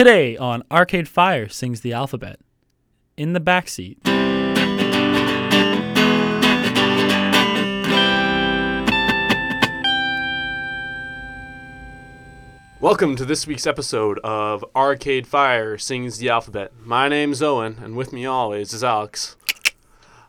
Today on Arcade Fire sings the alphabet in the backseat. Welcome to this week's episode of Arcade Fire Sings the Alphabet. My name's Owen, and with me always is Alex.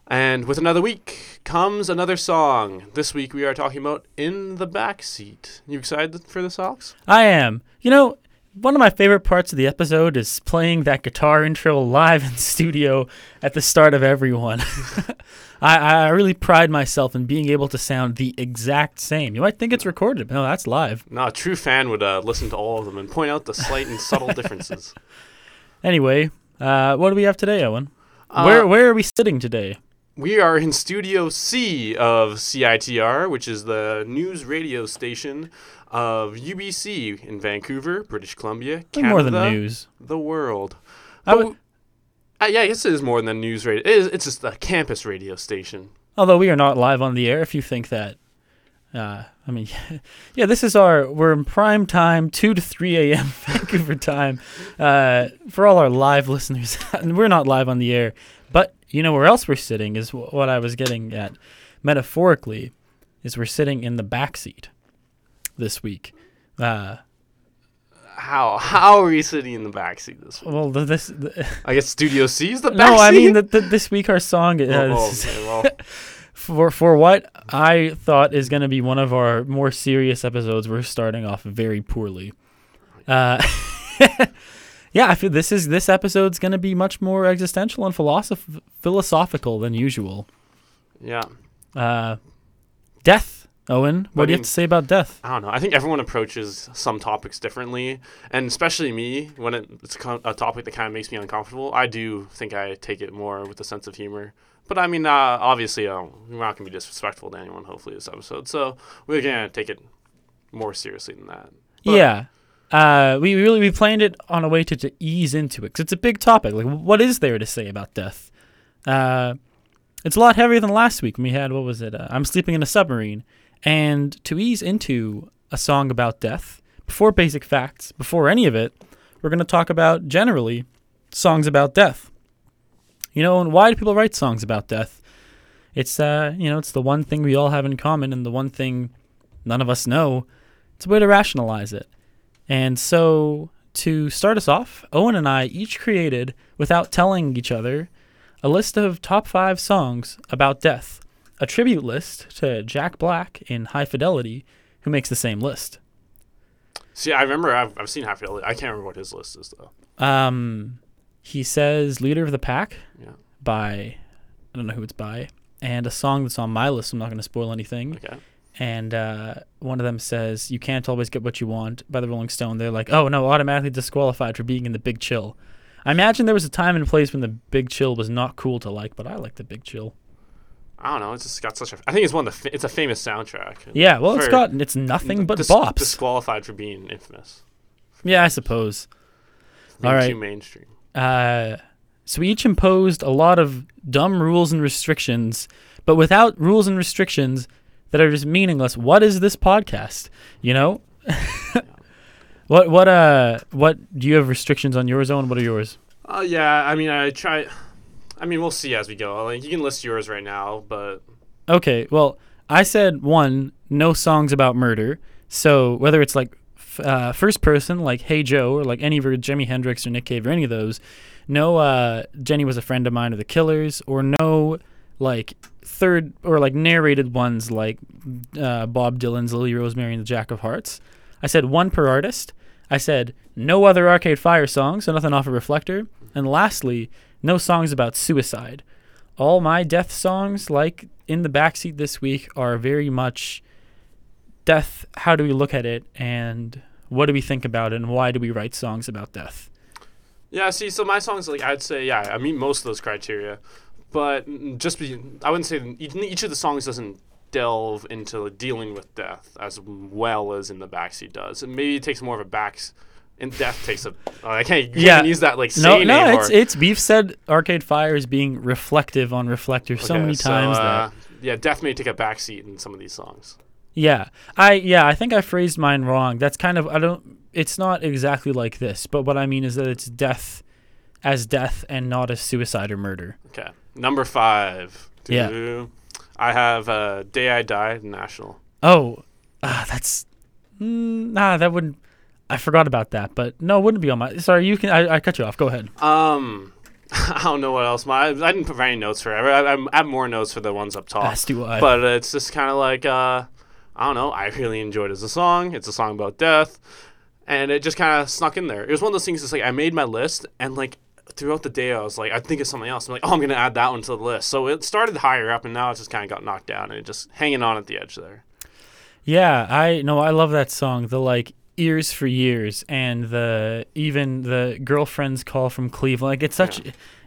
And with another week comes another song. This week we are talking about In the Backseat. You excited for this, Alex? I am. You know, one of my favorite parts of the episode is playing that guitar intro live in studio at the start of everyone. I, I really pride myself in being able to sound the exact same. You might think it's recorded, but no, that's live. No, a true fan would uh, listen to all of them and point out the slight and subtle differences. Anyway, uh, what do we have today, Owen? Uh, where where are we sitting today? We are in Studio C of CITR, which is the news radio station of UBC in Vancouver, British Columbia, Canada, more than news. the world. But would- uh, yeah, I guess it is more than news radio. It is, it's just a campus radio station. Although we are not live on the air, if you think that. Uh, I mean, yeah, this is our we're in prime time, two to three a.m. Vancouver time, uh, for all our live listeners. and we're not live on the air, but you know where else we're sitting is wh- what I was getting at, metaphorically, is we're sitting in the back seat this week. Uh, How how are we sitting in the backseat this week? well, the, this the, I guess Studio C is the backseat. no, I mean that the, this week our song uh, Oh, okay, well, for for what I thought is going to be one of our more serious episodes, we're starting off very poorly. Uh, yeah, I feel this is this episode's going to be much more existential and philosoph- philosophical than usual. yeah. Uh, death, Owen. What I do you have to say about death? I don't know. I think everyone approaches some topics differently, and especially me when it, it's a a topic that kind of makes me uncomfortable. I do think I take it more with a sense of humor. But I mean, uh, obviously, uh, we're not going to be disrespectful to anyone. Hopefully, this episode, so we're going to take it more seriously than that. But- yeah. Uh, we really we planned it on a way to, to ease into it because it's a big topic. Like, what is there to say about death? Uh, it's a lot heavier than last week when we had what was it? Uh, I'm sleeping in a submarine, and to ease into a song about death, before basic facts, before any of it, we're going to talk about generally songs about death. You know, and why do people write songs about death? It's uh, you know, it's the one thing we all have in common, and the one thing none of us know. It's a way to rationalize it. And so, to start us off, Owen and I each created, without telling each other, a list of top five songs about death, a tribute list to Jack Black in High Fidelity, who makes the same list. See, I remember I've, I've seen Half Fidelity. I can't remember what his list is though. Um, he says "Leader of the Pack" Yeah. by I don't know who it's by, and a song that's on my list. I'm not going to spoil anything. Okay. And uh, one of them says, "You can't always get what you want" by the Rolling Stone. They're like, "Oh no, automatically disqualified for being in the Big Chill." I imagine there was a time and place when the Big Chill was not cool to like, but I like the Big Chill. I don't know. It's just got such a. I think it's one of the. It's a famous soundtrack. Yeah, well, it's got it's nothing but Dis- bops. Disqualified for being infamous. yeah, I suppose. Being All right. Too mainstream. Uh, so we each imposed a lot of dumb rules and restrictions, but without rules and restrictions that are just meaningless. What is this podcast? You know? what what uh what do you have restrictions on yours own? What are yours? Uh, yeah, I mean, I try. I mean, we'll see as we go. Like, you can list yours right now, but Okay, well, I said one, no songs about murder. So whether it's like uh, first person, like Hey Joe, or like any of Jimi Hendrix or Nick Cave or any of those, no uh, Jenny was a friend of mine or the Killers, or no like third or like narrated ones like uh, Bob Dylan's Lily Rosemary and the Jack of Hearts. I said one per artist. I said no other Arcade Fire songs, so nothing off a Reflektor. And lastly, no songs about suicide all my death songs, like in the backseat this week, are very much death. How do we look at it, and what do we think about it, and why do we write songs about death? yeah. See, so my songs, like, I'd say, yeah, I meet most of those criteria, but just be, I wouldn't say each, of the songs doesn't delve into dealing with death as well as in the backseat does. And maybe it takes more of a backs. And death takes a. Uh, I can't, Yeah. even use that like No, no, anymore. it's it's. We've said Arcade Fire is being reflective on Reflektor so many so, times uh, that yeah, death may take a backseat in some of these songs. Yeah, I yeah I think I phrased mine wrong. That's kind of I don't. It's not exactly like this, but what I mean is that it's death as death and not as suicide or murder. Okay. Number five. Yeah. I have uh, Day I Die National. Oh, ah, that's mm, nah. That wouldn't. I forgot about that, but no, it wouldn't be on my. Sorry, you can. I, I cut you off. Go ahead. Um, I don't know what else. My I didn't put any notes for it. I, I, I have more notes for the ones up top. As do I. But it's just kind of like uh, I don't know. I really enjoyed it as a song. It's a song about death, and it just kind of snuck in there. It was one of those things. It's like I made my list, and like throughout the day, I was like, I think of something else. I'm like, oh, I'm gonna add that one to the list. So it started higher up, and now it just kind of got knocked down, and it just hanging on at the edge there. Yeah, I no, I love that song. The like ears for years and the even the girlfriend's call from Cleveland. Like it's such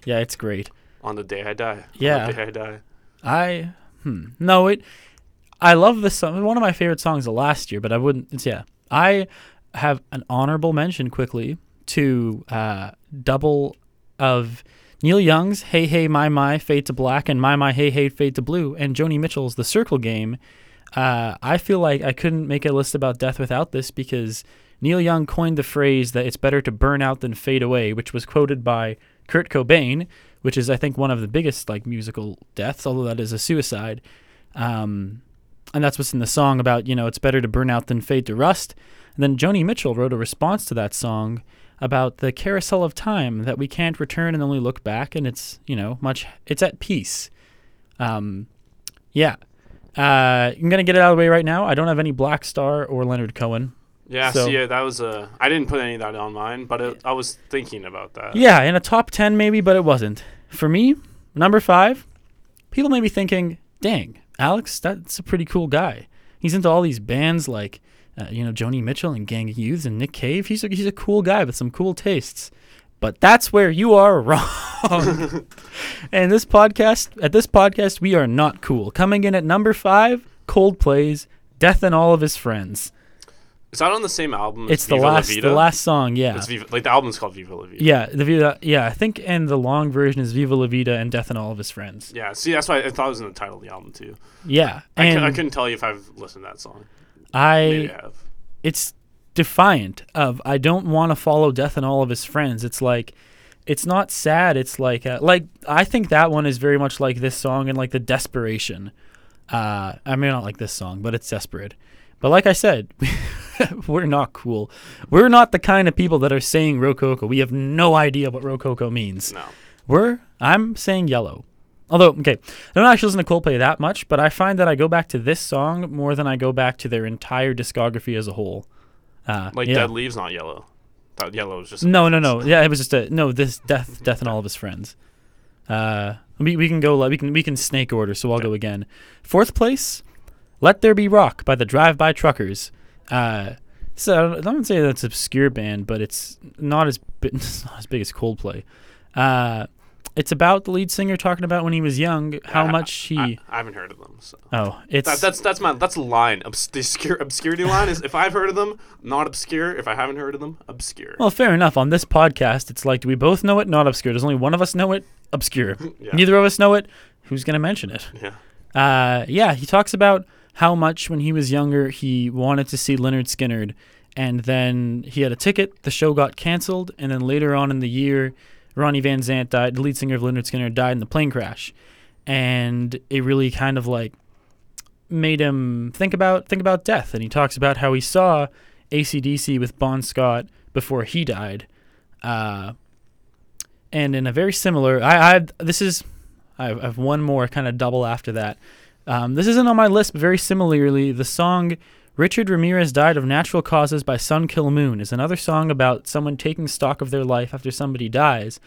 yeah, it's great. On the day I die. On Yeah. the day I die. I hmm. No, it I love this song. One of my favorite songs of last year, but I wouldn't it's yeah. I have an honorable mention quickly to uh double of Neil Young's Hey Hey My My Fade to Black and My My Hey Hey Fade to Blue and Joni Mitchell's The Circle Game. Uh, I feel like I couldn't make a list about death without this because Neil Young coined the phrase that it's better to burn out than fade away, which was quoted by Kurt Cobain, which is I think one of the biggest like musical deaths, although that is a suicide. Um, and that's what's in the song about you know it's better to burn out than fade to rust. And then Joni Mitchell wrote a response to that song about the carousel of time that we can't return and only look back, and it's you know much it's at peace. Um, yeah. Uh, I'm gonna get it out of the way right now. I don't have any Blackstar or Leonard Cohen. Yeah, So- see, yeah, that was a. I didn't put any of that on mine, but it, I was thinking about that. Yeah, in a top 10 maybe, but it wasn't. For me, number five, people may be thinking, dang, Alex, that's a pretty cool guy. He's into all these bands like, uh, you know, Joni Mitchell and Gang of Youths and Nick Cave. He's a, he's a cool guy with some cool tastes. But that's where you are wrong. and this podcast, at this podcast, we are not cool. Coming in at number five, Coldplay's Death and All of His Friends. Is that on the same album? as It's the Viva La last, the last song, yeah. It's Viva, like the album's called Viva La Vida. Yeah, the Viva, yeah, I think, and the long version is Viva La Vida and Death and All of His Friends. Yeah, see, that's why I thought it was in the title of the album too. Yeah, I, and cou- I couldn't tell you if I've listened to that song. I, Maybe I have. it's defiant of I don't want to follow Death and All of His Friends. It's like, it's not sad. It's like, uh, like I think that one is very much like this song and like the desperation. Uh, I mean, not like this song, but it's desperate. But like I said, we're not cool. We're not the kind of people that are saying Rococo. We have no idea what Rococo means. No. We're I'm saying yellow. Although, okay, I don't actually listen to Coldplay that much, but I find that I go back to this song more than I go back to their entire discography as a whole. Uh, Like yeah. Dead Leaves, not yellow. That yellow is just. No, no, no. Yeah, it was just a no. This death, death, and all of his friends. Uh, we we can go. like, We can we can snake order. So I'll go again. Fourth place, "Let There Be Rock" by the Drive By Truckers. Uh, so I don't say that's an obscure band, but it's not as bi- it's not as big as Coldplay. Uh, it's about the lead singer talking about when he was young, how I- much he. I, I haven't heard of them. So. oh, it's That, that's that's my that's a line. Obs- the obscure, obscurity line is if I've heard of them, not obscure. If I haven't heard of them, obscure. Well, fair enough. On this podcast, it's like, do we both know it? Not obscure. Does only one of us know it? Obscure. Yeah. Neither of us know it. Who's going to mention it? Yeah. Uh, yeah, he talks about how much when he was younger he wanted to see Lynyrd Skynyrd, and then he had a ticket. The show got canceled, and then later on in the year, Ronnie Van Zant died. The lead singer of Lynyrd Skynyrd died in the plane crash, and it really kind of like made him think about think about death. And he talks about how he saw ACDC with Bon Scott before he died, uh, and in a very similar. I, I this is I have, one more kind of double after that. Um, this isn't on my list, but very similarly, the song Richard Ramirez Died of Natural Causes by Sun Kil Moon is another song about someone taking stock of their life after somebody dies,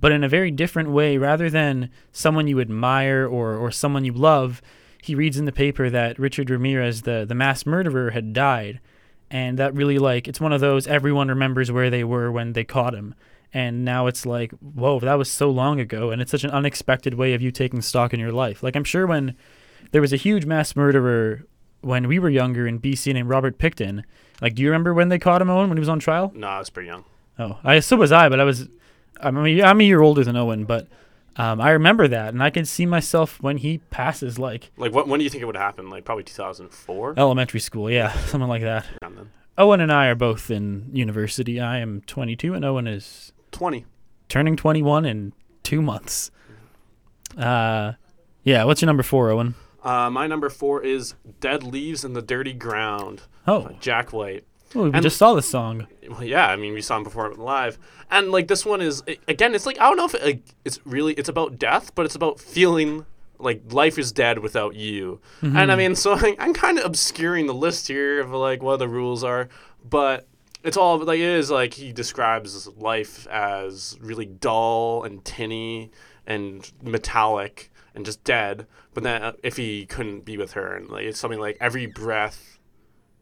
but in a very different way. Rather than someone you admire or, or someone you love, he reads in the paper that Richard Ramirez, the, the mass murderer, had died. And that really, like, it's one of those everyone remembers where they were when they caught him. And now it's like, whoa, that was so long ago. And it's such an unexpected way of you taking stock in your life. Like, I'm sure when there was a huge mass murderer when we were younger in BC named Robert Pickton. Like, do you remember when they caught him, Owen, when he was on trial? No, I was pretty young. Oh, I so was I, but I was. I mean, I'm a year older than Owen, but Um, I remember that, and I can see myself when he passes, like Like, what when do you think it would happen? Like, probably 2004. elementary school, yeah, something like that. Owen and I are both in university. I am 22, and Owen is 20. turning 21 in two months. Uh, yeah. What's your number four, Owen? Uh, my number four is "Dead Leaves in the Dirty Ground." Oh, Jack White. oh we and- just saw this song. Well, yeah, I mean, we saw him perform it live, and like this one is again, it's like I don't know if it, like, it's really it's about death, but it's about feeling like life is dead without you. And I mean, so like, I'm kind of obscuring the list here of like what the rules are, but it's all like it is like he describes life as really dull and tinny and metallic and just dead. But then uh, if he couldn't be with her, and like it's something like every breath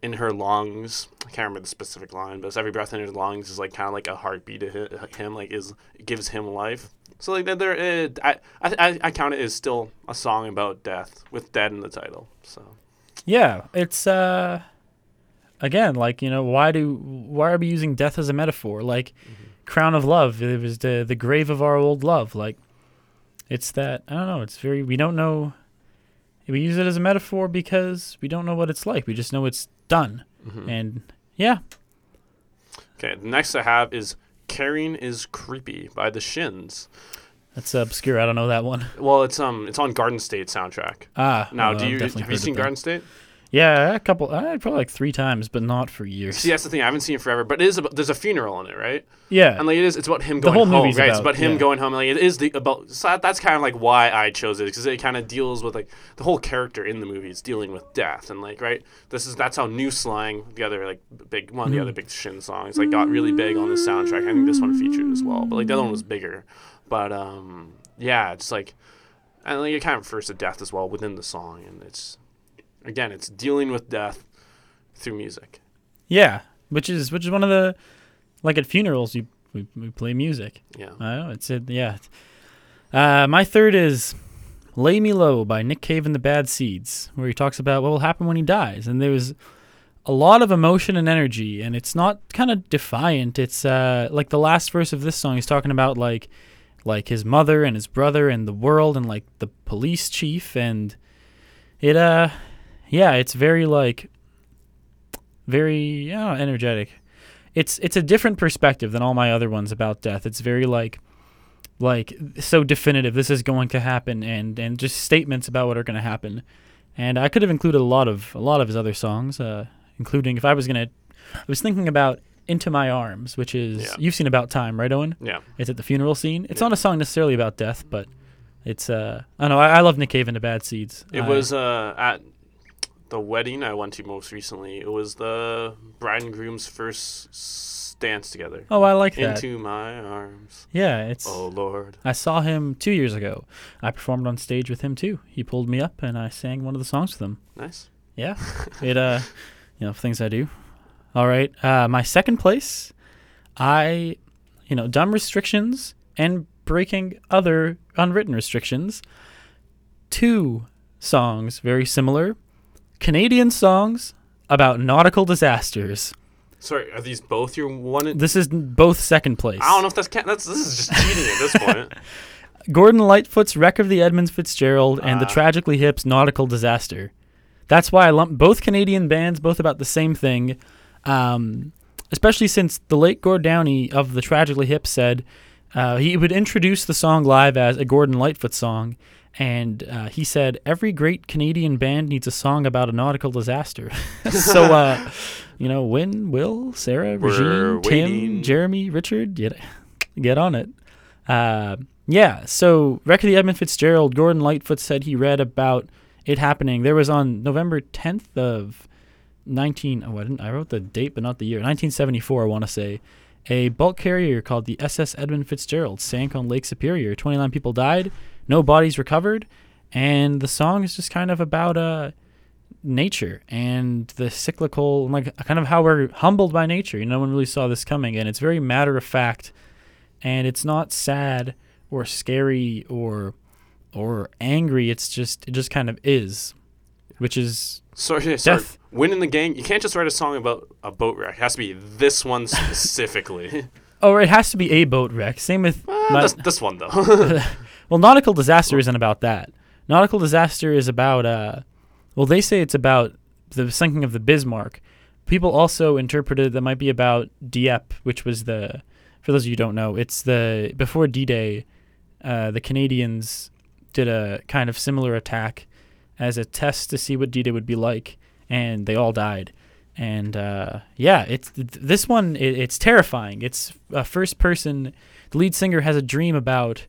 in her lungs. I can't remember the specific line, but it's every breath in her lungs is like kind of like a heartbeat to him, like is gives him life. So like that there, it, I, I I count it as still a song about death with dead in the title. So Yeah, it's uh, again like you know why do why are we using death as a metaphor? Like crown of love, it was the the grave of our old love. Like it's that I don't know. It's very we don't know. We use it as a metaphor because we don't know what it's like. We just know it's done, mhm. and yeah, okay, the next I have is "Caring Is Creepy" by the Shins. that's obscure. I don't know that one. Well, it's um it's on Garden State soundtrack. Ah, Now, well, do you have you seen. Garden State? Yeah, a couple. Uh, probably like three times, but not for years. See, that's the thing. I haven't seen it forever, but it is about, there's a funeral in it, right? yeah, And like it is, it's about him going The whole home, movie's right? it's about- about him yeah. going home. Like it is the about. So that's kind of like why I chose it because it kind of deals with like the whole character in the movie is dealing with death and like right. This is that's how New Slang, the other like big one of the Mhm. other big Shin songs, like got really big on the soundtrack. I think this one featured as well, but like the other one was bigger. But um, yeah, it's like, and like it kind of refers to death as well within the song, and it's again, it's dealing with death through music. yeah, which is which is one of the like at funerals you we, we play music. Yeah. I know it's it. Yeah. Uh, my third is "Lay Me Low" by Nick Cave and the Bad Seeds, where he talks about what will happen when he dies, and there's a lot of emotion and energy, and it's not kind of defiant. It's uh, like the last verse of this song. He's talking about like like his mother and his brother and the world and like the police chief and it uh yeah it's very like very yeah energetic. It's it's a different perspective than all my other ones about death. It's very like like so definitive. This is going to happen and and just statements about what are going to happen. And i could have included a lot of a lot of his other songs uh including if i was going to i was thinking about into my arms which is Yeah. you've seen about time right owen? Yeah. it's at the funeral scene. It's Yeah. not a song necessarily about death but it's uh i know i, I love nick cave and the bad seeds. It I- was uh, at the wedding I went to most recently. It was the bride and groom's first dance together. oh i like that Into my arms, yeah it's oh Lord. I saw him two years ago. I performed on stage with him too. He pulled me up and I sang one of the songs with him. Nice. Yeah, it uh, you know, things I do. All right, uh, my second place, I, you know, dumb restrictions and breaking other unwritten restrictions. Two songs very similar, Canadian songs about nautical disasters. Sorry, are these both your one? This is both second place. I don't know if that's can That's this is just cheating at this point. Gordon Lightfoot's Wreck of the Edmunds Fitzgerald and the Ah. Tragically Hip's Nautical Disaster. That's why I lump both Canadian bands, both about the same thing. Um, especially since the late Gord Downie of the Tragically Hip said uh, he would introduce the song live as a Gordon Lightfoot song. And uh, he said, every great Canadian band needs a song about a nautical disaster. so, uh, you know, Win, Will, Sarah, We're Regine, Tim. Jeremy, Richard, get, get on it. Uh, yeah, so Wreck of the Edmund Fitzgerald, Gordon Lightfoot said he read about it happening. There was on November 10th of 19, oh, I, didn't, I wrote the date, but not the year, 1974, I want to say. A bulk carrier called the SS Edmund Fitzgerald sank on Lake Superior. 29 people died, no bodies recovered, and the song is just kind of about uh, nature and the cyclical, like kind of how we're humbled by nature. You know, no one really saw this coming, and it's very matter of fact, and it's not sad or scary or or angry. It's just it just kind of is, which is Sorry, sorry. Death. Winning the gang. You can't just write a song about a boat wreck. It has to be this one specifically. oh, it has to be a boat wreck. Same with Uh, my- this, this one though. Well, nautical disaster isn't about that. Nautical disaster is about uh, well, they say it's about the sinking of the Bismarck. People also interpreted that might be about Dieppe, which was the, for those of you who don't know, it's the before D-Day, uh, the Canadians did a kind of similar attack as a test to see what D-Day would be like, and they all died. And uh, yeah, it's this one. It, it's terrifying. It's a first person. The lead singer has a dream about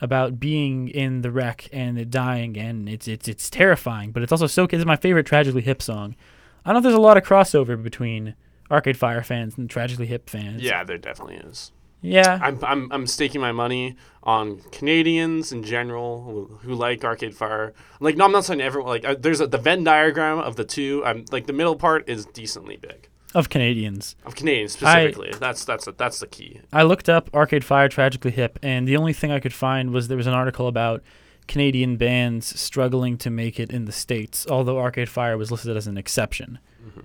about being in the wreck and dying, and it's it's it's terrifying. But it's also so. It's my favorite tragically hip song. I don't know if there's a lot of crossover between Arcade Fire fans and tragically hip fans. Yeah, there definitely is. Yeah. I'm, I'm, I'm staking my money on Canadians in general who, who like Arcade Fire. Like, no, I'm not saying everyone. Like, uh, there's a, the Venn diagram of the two. I'm like the middle part is decently big of Canadians. of Canadians specifically. that's that's that's the key. I looked up Arcade Fire Tragically Hip, and the only thing I could find was there was an article about Canadian bands struggling to make it in the States, although Arcade Fire was listed as an exception.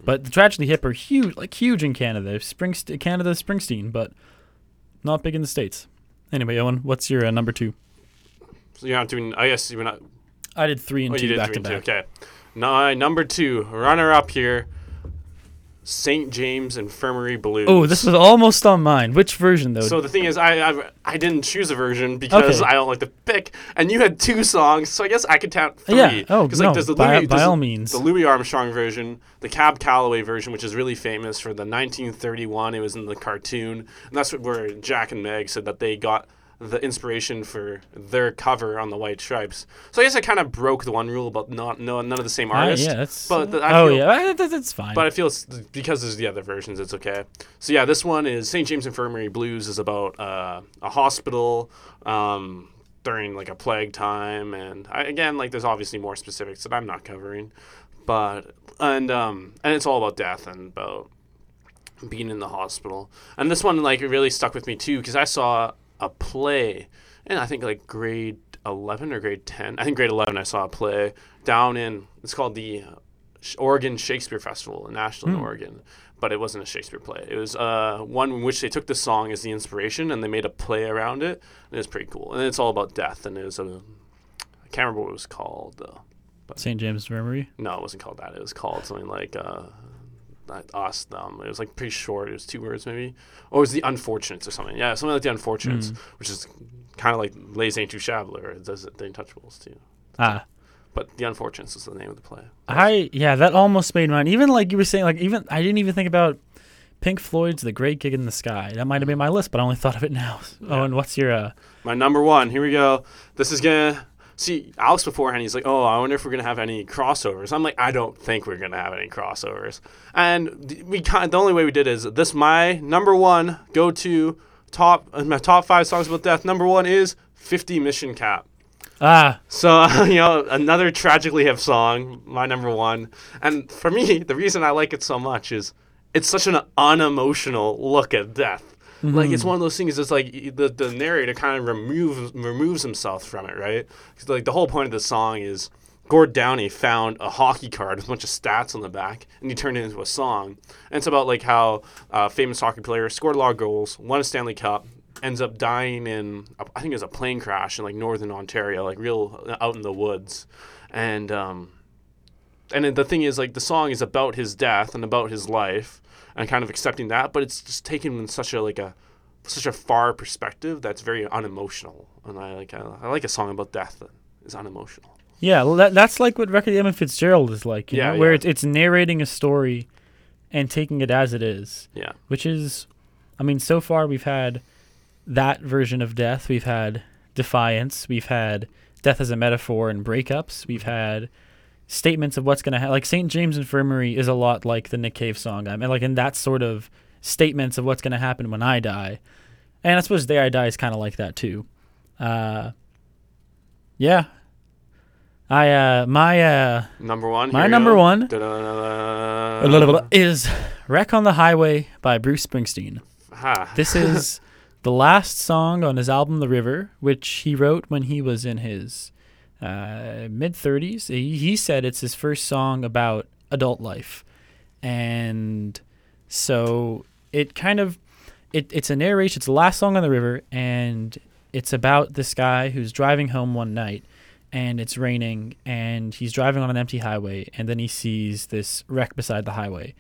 But the Tragically Hip are huge, like huge in Canada. Springst- Canada, Springsteen, but not big in the States. Anyway, Owen, what's your uh, number two? So you're not doing. I guess you're not. I did three and Oh, two back to and two. back. Okay. No, number two, runner up here. St. James Infirmary Blues. Oh, this was almost on mine. Which version though? So the thing is, I, I I didn't choose a version because Okay. I don't like to pick, and you had two songs, so I guess I could count three. yeah. Oh no. like, the by, Louis, by all means. the Louis Armstrong version, the Cab Calloway version, which is really famous for the 1931. It was in the cartoon, and that's what- where Jack and Meg said that they got the inspiration for their cover on the White Stripes. So I guess I kind of broke the one rule about not no none of the same Ah, artist. yeah, that's. but the- I oh feel- yeah, ah, that, that's fine. But I feel it's because there's the other versions, it's okay. So yeah, this one is St. James Infirmary Blues is about uh, a hospital um, during like a plague time, and I, again, like there's obviously more specifics that I'm not covering, but and um, and it's all about death and about being in the hospital. And this one like really stuck with me too because I saw a play, and I think like grade 11 or grade 10. I think grade 11 I saw a play down in it's called the uh, Oregon Shakespeare Festival in Ashland, Oregon. But it wasn't a Shakespeare play. It was uh, one in which they took the song as the inspiration and they made a play around it. And it was pretty cool. And it's all about death. And it was a, I can't remember what it was called though. St. James Infirmary. No, it wasn't called that. It was called something like uh, us, them. It was like pretty short. It was two words maybe. Or it was the Unfortunates or something. Yeah, something like the Unfortunates, which is kind of like Les Intouchables or does it the Untouchables too. Ah. But the Unfortunates is the name of the play. I yeah, that almost made mine. Even like you were saying, like even I didn't even think about Pink Floyd's "The Great Gig in the Sky." That might have been my list, but I only thought of it now. Oh, and what's your? uh My number one. Here we go. This is gonna see Alex beforehand. He's like, "Oh, I wonder if we're gonna have any crossovers." I'm like, "I don't think we're gonna have any crossovers." And we kind the only way we did is this. My number one go to top uh, my top five songs about death. Number one is 50 Mission Cap. Ah, So you know another tragically hip song, my number one. And for me, the reason I like it so much is it's such an unemotional look at death. Like it's one of those things. It's like the the narrator kind of removes removes himself from it, right? 'Cause, like the whole point of the song is Gord Downie found a hockey card with a bunch of stats on the back, and he turned it into a song. And it's about like how a famous hockey player scored a lot of goals, won a Stanley Cup, ends up dying in a- I think it was a plane crash in like northern Ontario, like real uh, out in the woods, and um, and then the thing is like the song is about his death and about his life and kind of accepting that, but it's just taken in such a like a such a far perspective that's very unemotional, and I like I, I like a song about death that is unemotional. yeah. Well, that, that's like what Record of Edmund Fitzgerald is like. You Yeah, know, where yeah. it's it's narrating a story and taking it as it is, Yeah, which is, I mean, so far we've had that version of death. We've had defiance. We've had death as a metaphor and breakups. We've had statements of what's going to happen. Like St. James Infirmary is a lot like the Nick Cave song. I mean, like in that sort of statements of what's going to happen when I die. And I suppose Day I Die is kind of like that too. Uh, yeah. I uh my uh number one. My number go. one- Da-da-da-da. is Wreck on the Highway by Bruce Springsteen. Ha. This is the last song on his album The River, which he wrote when he was in his uh, mid 30s. He, said it's his first song about adult life. And so it kind of it, it's a narration, it's the last song on the river and it's about this guy who's driving home one night and it's raining and he's driving on an empty highway and then he sees this wreck beside the highway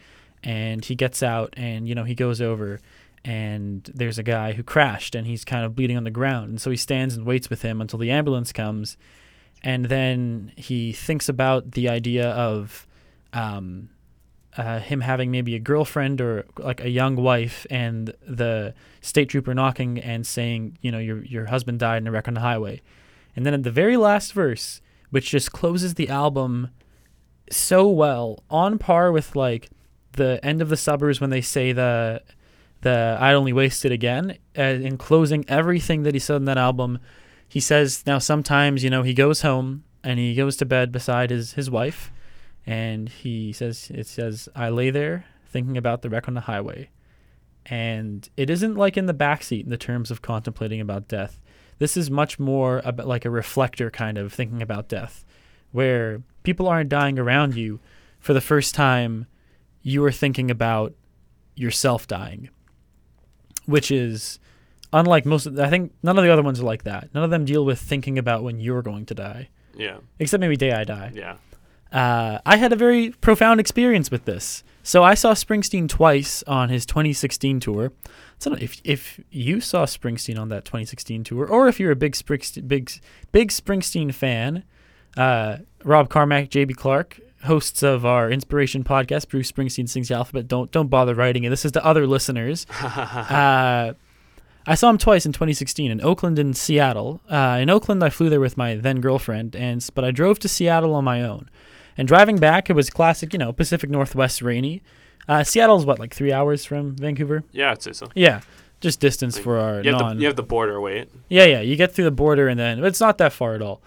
and he gets out and you know he goes over and there's a guy who crashed and he's kind of bleeding on the ground and so he stands and waits with him until the ambulance comes and then he thinks about the idea of um, uh, him having maybe a girlfriend or like a young wife and the state trooper knocking and saying you know your your husband died in a wreck on the highway. And then at the very last verse, which just closes the album so well, on par with like the end of the suburbs when they say the the I'd only wasted again, uh, in closing everything that he said in that album, he says now sometimes you know he goes home and he goes to bed beside his his wife, and he says it says I lay there thinking about the wreck on the highway, and it isn't like in the backseat in the terms of contemplating about death. This is much more about like a Reflektor kind of thinking about death, where people aren't dying around you. For the first time, you are thinking about yourself dying, which is unlike most. Of, I think none of the other ones are like that. None of them deal with thinking about when you're going to die, Yeah. except maybe Day I Die. Yeah. Uh, I had a very profound experience with this. So I saw Springsteen twice on his 2016 tour. So if if you saw Springsteen on that 2016 tour, or if you're a big Springsteen big big Springsteen fan, uh, Rob Carmack, JB Clark, hosts of our Inspiration podcast, Bruce Springsteen sings the alphabet. Don't don't bother writing it. This is to other listeners. uh, I saw him twice in 2016 in Oakland and Seattle. Uh, in Oakland, I flew there with my then girlfriend, and but I drove to Seattle on my own. And driving back, it was classic, you know, Pacific Northwest rainy. Uh, Seattle's what, like three hours from Vancouver? Yeah, I'd say so. Yeah, just distance Like, for our You have, non. the, you have the border wait. Yeah, yeah. You get through the border and then it's not that far at all.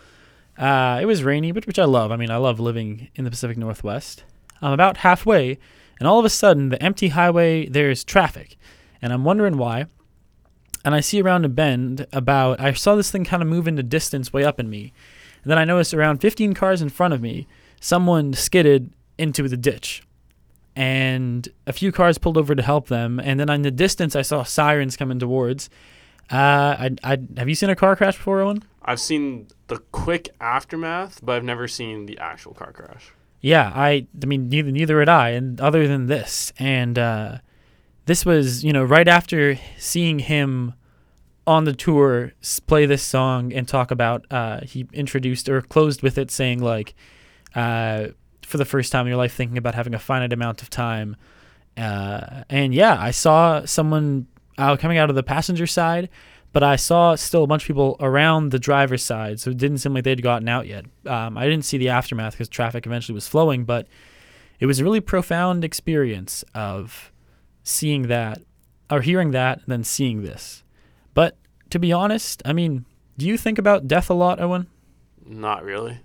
Uh, it was rainy, but which I love. I mean, I love living in the Pacific Northwest. I'm about halfway, and all of a sudden, the empty highway there's traffic, and I'm wondering why. And I see around a bend about I saw this thing kind of move into distance way up in me, and then I noticed around 15 cars in front of me, someone skidded into the ditch. And a few cars pulled over to help them, and then in the distance I saw sirens coming towards. Uh, I, I have you seen a car crash before, Owen? I've seen the quick aftermath, but I've never seen the actual car crash. Yeah, I I mean neither neither had I, and other than this, and uh, this was you know right after seeing him on the tour play this song and talk about uh, he introduced or closed with it saying like uh, for the first time in your life thinking about having a finite amount of time, uh, and yeah, I saw someone uh, coming out of the passenger side. But I saw still a bunch of people around the driver's side, so it didn't seem like they'd gotten out yet. Um, I didn't see the aftermath because traffic eventually was flowing, but it was a really profound experience of seeing that, or hearing that, and then seeing this. But to be honest, I mean, do you think about death a lot, Owen? Not really.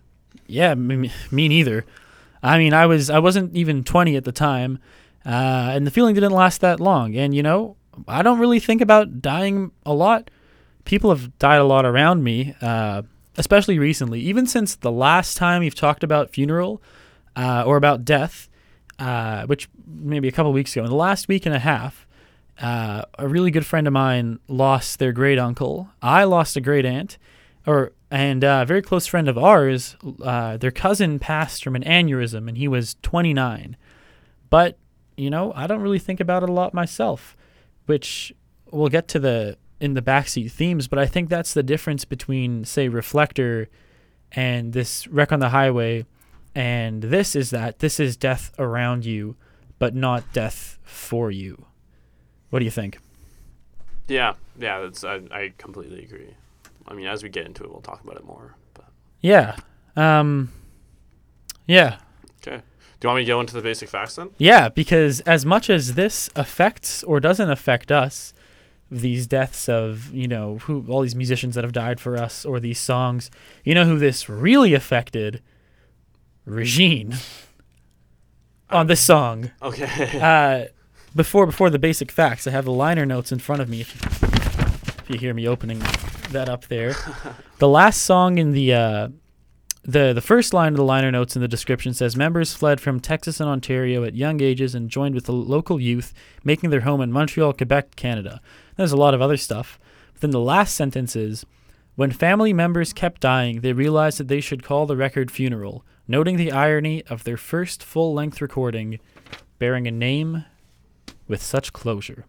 Yeah, me, me neither. I mean, I was I wasn't even 20 at the time, uh, and the feeling didn't last that long. And you know, I don't really think about dying a lot. People have died a lot around me, uh, especially recently. Even since the last time you've talked about funeral uh, or about death, uh, which maybe a couple weeks ago, in the last week and a half, uh, a really good friend of mine lost their great uncle. I lost a great aunt, or and uh, a very close friend of ours, uh, their cousin passed from an aneurysm, and he was 29. But you know, I don't really think about it a lot myself, which we'll get to the in the backseat themes. But I think that's the difference between, say, Reflektor and this wreck on the highway, and this is that this is death around you, but not death for you. What do you think? Yeah, yeah, that's I, I completely agree. I mean, as we get into it, we'll talk about it more. But Yeah. Um. Yeah. okay, do you want me to go into the basic facts then? Yeah, because as much as this affects or doesn't affect us, these deaths of, you know, who all these musicians that have died for us or these songs, you know who this really affected? Regine. On this song. Okay. Uh before before the basic facts, I have the liner notes in front of me if you, if you hear me opening that up there. the last song in the uh the the first line of the liner notes in the description says members fled from Texas and Ontario at young ages and joined with the local youth, making their home in Montreal, Quebec, Canada. There's a lot of other stuff, But Then the last sentence is When family members kept dying, they realized that they should call the record funeral, noting the irony of their first full length recording bearing a name with such closure.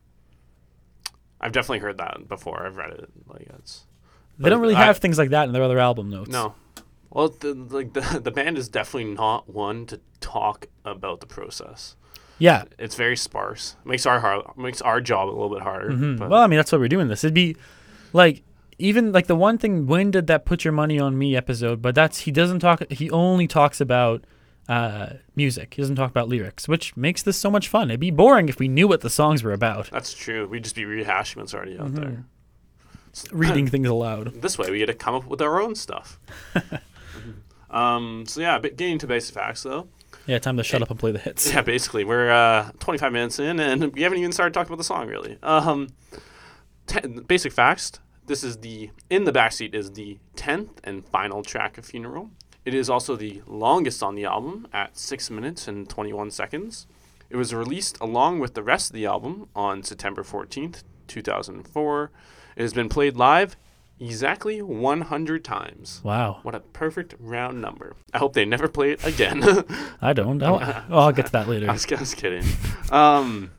I've definitely heard that before. I've read it. Like it's They don't really I- have things like that in their other album notes. no. Well, the, like the the band is definitely not one to talk about the process. Yeah. It's very sparse. Makes our hard, makes our job a little bit harder. Mhm. But Well, I mean, that's why we're doing this. It'd be like even like the one thing when did that put your money on me episode, but that's he doesn't talk he only talks about uh music. He doesn't talk about lyrics, which makes this so much fun. It'd be boring if we knew what the songs were about. that's true. We'd just be rehashing what's already out there. Reading things aloud. This way, we get to come up with our own stuff. um. So yeah, but getting to basic facts though. Yeah, time to shut up and play the hits. Yeah, basically, we're uh, 25 minutes in, and we haven't even started talking about the song really. Um, ten, basic facts. This is the in the backseat is the 10th and final track of Funeral. It is also the longest on the album at six minutes and 21 seconds. It was released along with the rest of the album on September 14th, 2004. It has been played live exactly 100 times. Wow. What a perfect round number. I hope they never play it again. I don't. I'll, oh, I'll get to that later. I was, I was kidding. Um,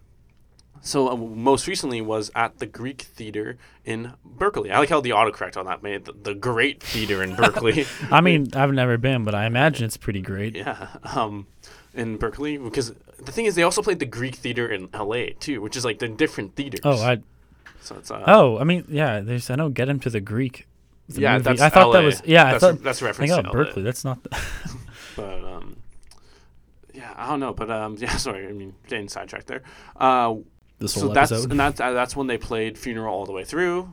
so uh, most recently was at the Greek Theater in Berkeley. I like how the autocorrect on that made the, the Great Theater in Berkeley. I mean, I've never been, but I imagine it's pretty great. yeah, um, in Berkeley because the thing is they also played the Greek Theater in L.A. too, which is like the different theaters. Oh, I so it's uh, Oh, I mean, yeah. There's I know. Get him to the Greek. the yeah, movie. that's I thought that was yeah. That's, I thought that's a reference to oh, Berkeley. That's not. The, but um, yeah, I don't know, but um, yeah, sorry, I mean getting sidetracked there. Uh, this so whole that's episode. and that's uh, that's when they played Funeral all the way through,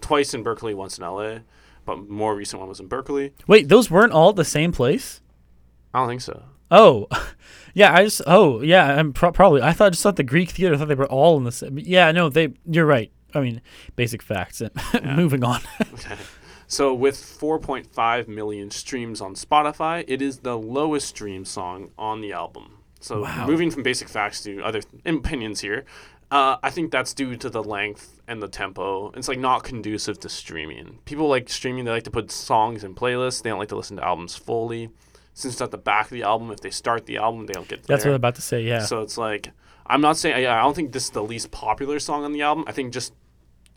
twice in Berkeley, once in L.A., but more recent one was in Berkeley. Wait, those weren't all at the same place. I don't think so. Oh, yeah. I just. Oh, yeah. I'm pro- probably. I thought I just thought the Greek theater. I thought they were all in the same. Yeah. No. They. You're right. I mean, basic facts. Moving on. Okay. So with 4.5 million streams on Spotify, it is the lowest streamed song on the album. So Wow. moving from basic facts to other th- opinions here, uh, I think that's due to the length and the tempo. It's like not conducive to streaming. People like streaming; they like to put songs in playlists. They don't like to listen to albums fully. Since it's at the back of the album, if they start the album, they don't get That's what. I'm about to say. Yeah. So it's like I'm not saying yeah, I don't think this is the least popular song on the album. I think just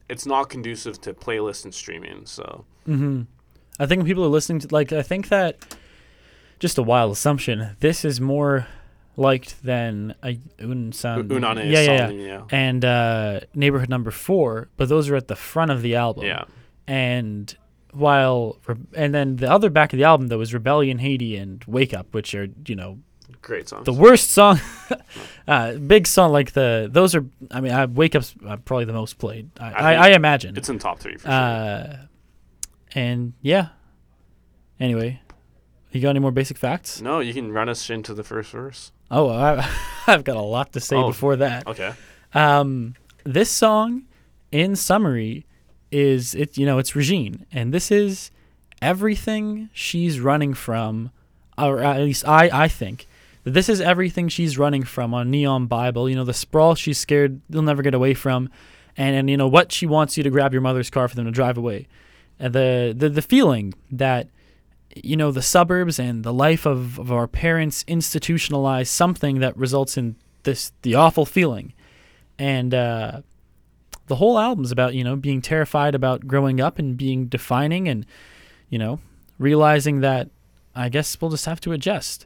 it's not conducive to playlists and streaming. So hmm I think when people are listening to like, I think that just a wild assumption. This is more liked than a Unsan. Unane yeah, yeah, yeah. Yeah. And uh, Neighborhood Number Four, but those are at the front of the album. Yeah. and while and then the other back of the album though is rebellion haiti and wake up which are you know Great songs. the worst song uh big song like the those are i mean I, wake up's uh, probably the most played i i, think I imagine it's in top three for sure. uh and yeah anyway you got any more basic facts no, you can run us into the first verse. Oh I, i've got a lot to say Oh. before that Okay. Um, this song, in summary, is it? You know, it's Regine, and this is everything she's running from, or at least I, I think that this is everything she's running from on Neon Bible. You know, the sprawl she's scared they'll never get away from, and and you know what she wants you to grab your mother's car for them to drive away, and the the the feeling that you know the suburbs and the life of, of our parents institutionalize something that results in this the awful feeling. And uh, the whole album's about you know being terrified about growing up and being defining and you know realizing that i guess we'll just have to adjust.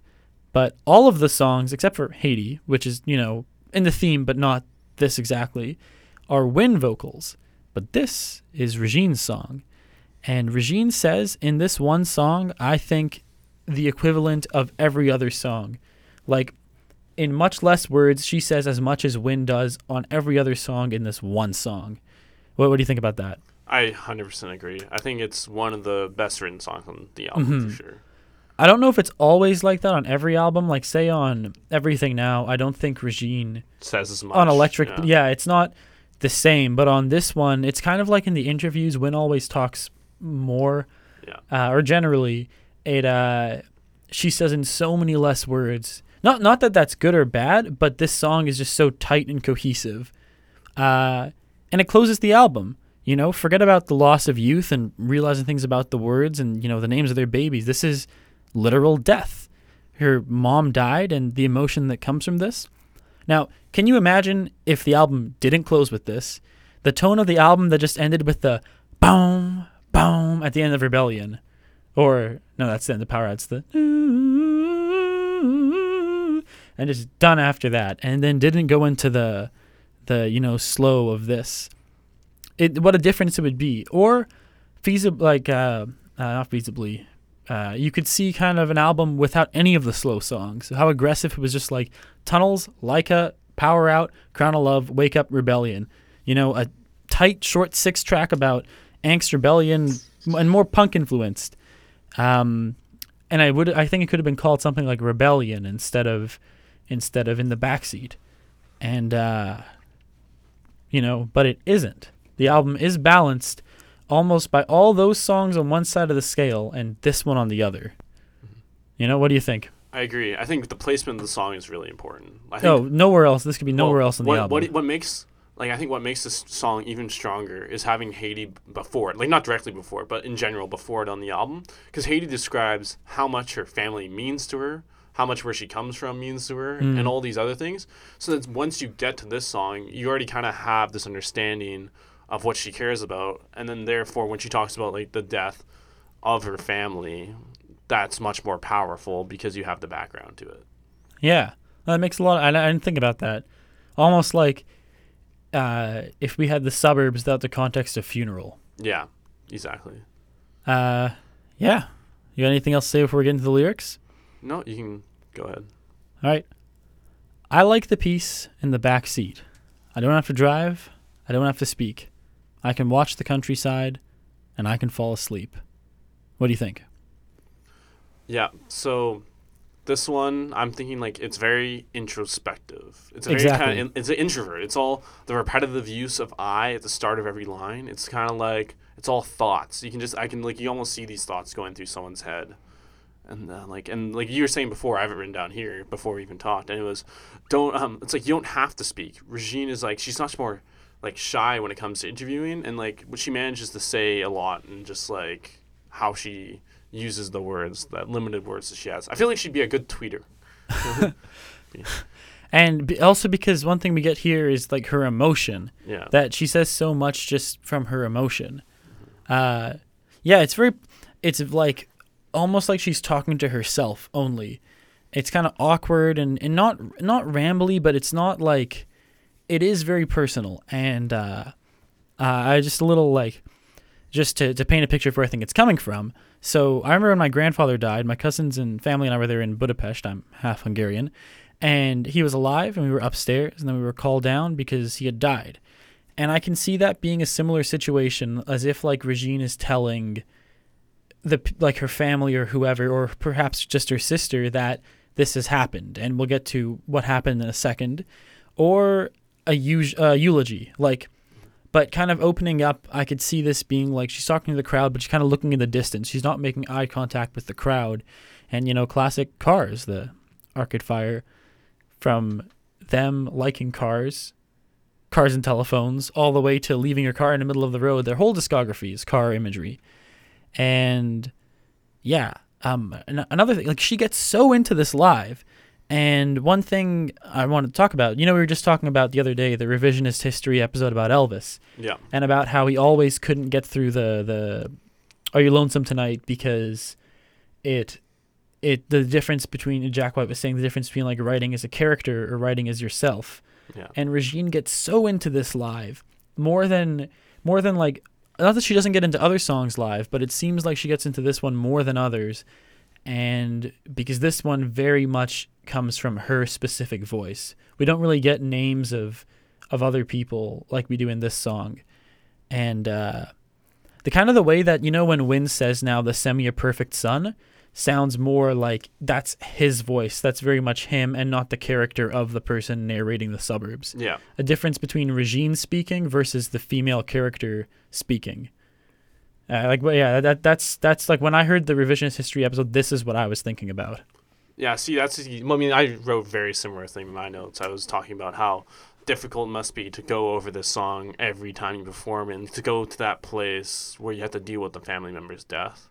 But all of the songs except for haiti which is you know in the theme but not this exactly are wind vocals. But this is regine's song and regine says in this one song i think the equivalent of every other song like in much less words, she says as much as Win does on every other song in this one song. What, what do you think about that? I 100% agree. I think it's one of the best written songs on the album Mhm. for sure. I don't know if it's always like that on every album. Like, say on Everything Now, I don't think Regine Says as much. on Electric, Yeah. yeah. it's not the same. But on this one, it's kind of like in the interviews, Win always talks more, Yeah. uh, or generally, it. Uh, she says in so many less words. Not not that that's good or bad, but this song is just so tight and cohesive, uh, and it closes the album. you know, forget about the loss of youth and realizing things about the words and, you know, the names of their babies. This is literal death. Her mom died and the emotion that comes from this. Now, can you imagine if the album didn't close with this? The tone of the album that just ended with the boom, boom at the end of Rebellion. Or, no, that's the end of Power Outs. The and just done after that. And then didn't go into the, the you know, slow of this it what a difference it would be. Or feasible, like uh, uh, not feasibly, uh, you could see kind of an album without any of the slow songs. How aggressive it was, just like Tunnels, Laika, Power Out, Crown of Love, Wake Up, Rebellion. You know, a tight, short six track about angst, rebellion, and more punk influenced. Um, and I would, I think it could have been called something like Rebellion instead of, instead of in the backseat, and uh, you know, but it isn't. The album is balanced almost by all those songs on one side of the scale and this one on the other. You know, what do you think? I agree. I think the placement of the song is really important. I think, oh, nowhere else. This could be nowhere well, else on the what, album. What, what makes like I think what makes this song even stronger is having Haiti before it, like not directly before, but in general before it on the album, because Haiti describes how much her family means to her, how much where she comes from means to her, Mm. and all these other things. So that once you get to this song, you already kind of have this understanding of what she cares about, and then therefore when she talks about like the death of her family, that's much more powerful because you have the background to it. Yeah, that makes a lot. I, I didn't think about that. Almost like uh, if we had the suburbs without the context of funeral. Yeah, exactly. Uh, yeah. You got anything else to say before we get into the lyrics? No, you can go ahead. All right. I like the peace in the back seat. I don't have to drive. I don't have to speak. I can watch the countryside, and I can fall asleep. What do you think? Yeah. So this one, I'm thinking like it's very introspective. It's a very Exactly. kind of it's an introvert. It's all the repetitive use of I at the start of every line. It's kind of like it's all thoughts. You can just I can like you almost see these thoughts going through someone's head. And uh, like and like you were saying before, I have it written down here before we even talked, and it was, don't um, it's like you don't have to speak. Regine is like she's much more like shy when it comes to interviewing, and like what she manages to say a lot, and just like how she uses the words, that limited words that she has. I feel like she'd be a good tweeter. And be, also because one thing we get here is like her emotion. Yeah. that she says so much just from her emotion. Uh, yeah, it's very, it's like almost like she's talking to herself only. It's kind of awkward and, and not not rambly, but it's not like it is very personal and uh, uh, I just a little like just to, to paint a picture of where I think it's coming from. So I remember when my grandfather died, my cousins and family and I were there in Budapest. I'm half Hungarian, and he was alive, and we were upstairs, and then we were called down because he had died. And I can see that being a similar situation, as if like Regine is telling the like her family or whoever, or perhaps just her sister, that this has happened, and we'll get to what happened in a second, or a eulogy, like. But kind of opening up, I could see this being like she's talking to the crowd, but she's kind of looking in the distance. She's not making eye contact with the crowd, and you know, classic Cars, the Arcade Fire, from them liking cars, cars and telephones, all the way to leaving your car in the middle of the road. Their whole discography is car imagery. And yeah, um, another thing, like she gets so into this live. And one thing I wanted to talk about, you know, we were just talking about the other day the revisionist history episode about Elvis Yeah. and about how he always couldn't get through the the Are You Lonesome Tonight because it it the difference between Jack White was saying the difference between like writing as a character or writing as yourself. Yeah. And Regine gets so into this live more than more than like not that she doesn't get into other songs live, but it seems like she gets into this one more than others. And because this one very much comes from her specific voice. We don't really get names of of other people like we do in this song. And uh, the kind of the way that you know when Win says now the semi perfect son sounds more like that's his voice. That's very much him and not the character of the person narrating the suburbs. Yeah. A difference between Regine speaking versus the female character speaking. Uh, like, but yeah, that that's that's like when I heard the revisionist history episode. This is what I was thinking about. Yeah, see, that's. I mean, I wrote very similar thing in my notes. I was talking about how difficult it must be to go over this song every time you perform and to go to that place where you have to deal with the family member's death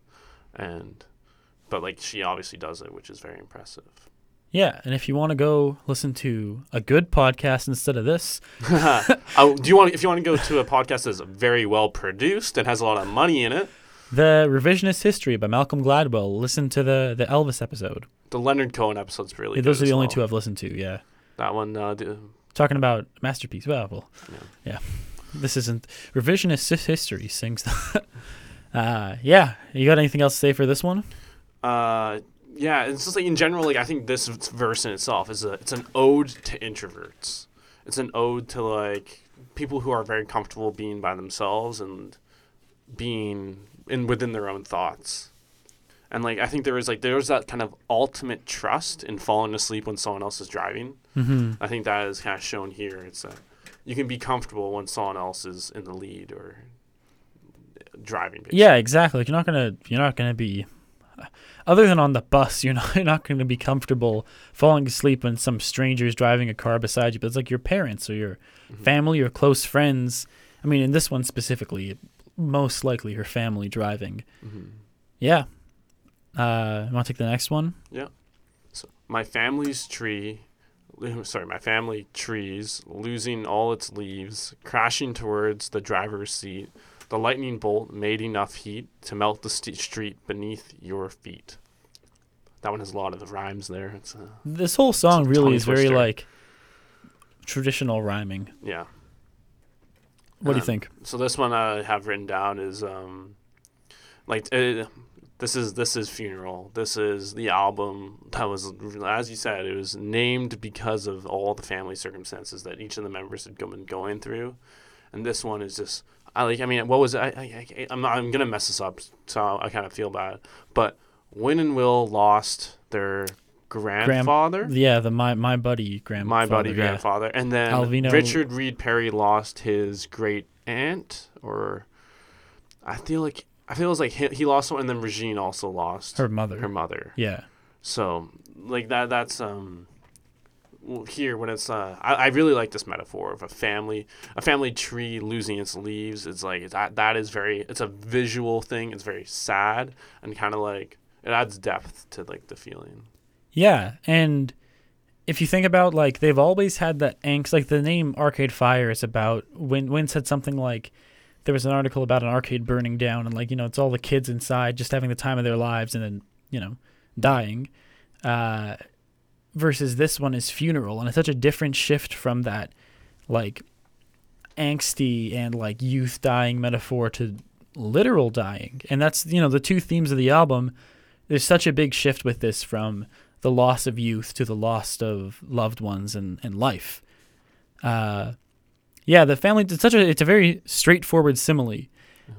and but like she obviously does it which is very impressive Yeah, and if you want to go listen to a good podcast instead of this, oh, do you want if you want to go to a podcast that's very well produced and has a lot of money in it the Revisionist History by Malcolm Gladwell, listen to the the Elvis episode. the leonard cohen episode's really Yeah, those are the only well. two I've listened to. Yeah, that one uh, talking about masterpiece. Well, well, Yeah. yeah. This isn't revisionist history sings. Uh, yeah, you got anything else to say for this one? uh yeah it's just like in general like i think this verse in itself is a it's an ode to introverts it's an ode to like people who are very comfortable being by themselves and being in within their own thoughts and like i think there is like there's that kind of ultimate trust in falling asleep when someone else is driving Mm-hmm. i think that is kind of shown here it's a you can be comfortable when someone else is in the lead or driving basically. Yeah, exactly. Like you're not gonna you're not gonna be other than on the bus, you're not you're not gonna be comfortable falling asleep when some stranger's driving a car beside you. But it's like your parents or your Mhm. family or close friends. I mean, in this one specifically, most likely her family driving. Mhm. Yeah. Uh, want to take the next one? Yeah. So my family's tree, sorry, my family trees losing all its leaves, crashing towards the driver's seat. The lightning bolt made enough heat to melt the st- street beneath your feet. That one has a lot of the rhymes there. It's uh, This whole song a really is very like traditional rhyming. yeah. What do you Um, think? So this one I have written down is um, like uh, this is this is funeral. This is the album that was, as you said, it was named because of all the family circumstances that each of the members had been going through, and this one is just I like. I mean, what was it? I, I, I'm not, I'm gonna mess this up, so I kind of feel bad. But Win and Will lost their grandfather. Yeah, the my my buddy grandfather. My buddy yeah. grandfather, and then Alvino- Richard Reed Parry lost his great aunt, or I feel like I feel it was like he, he lost one, and then Regine also lost Her mother. her mother. yeah. So like that that's um here when it's uh I, I really like this metaphor of a family a family tree losing its leaves. It's like that that is very it's a visual thing. It's very sad and kind of like it adds depth to like the feeling. Yeah, and if you think about like they've always had that angst. Like the name Arcade Fire is about when when said something like there was an article about an arcade burning down and like you know it's all the kids inside just having the time of their lives and then you know dying. Uh, versus this one is funeral and it's such a different shift from that like angsty and like youth dying metaphor to literal dying and that's you know the two themes of the album there's such a big shift with this from the loss of youth to the loss of loved ones and, and life. Uh, yeah, the family. It's such a. It's a very straightforward simile,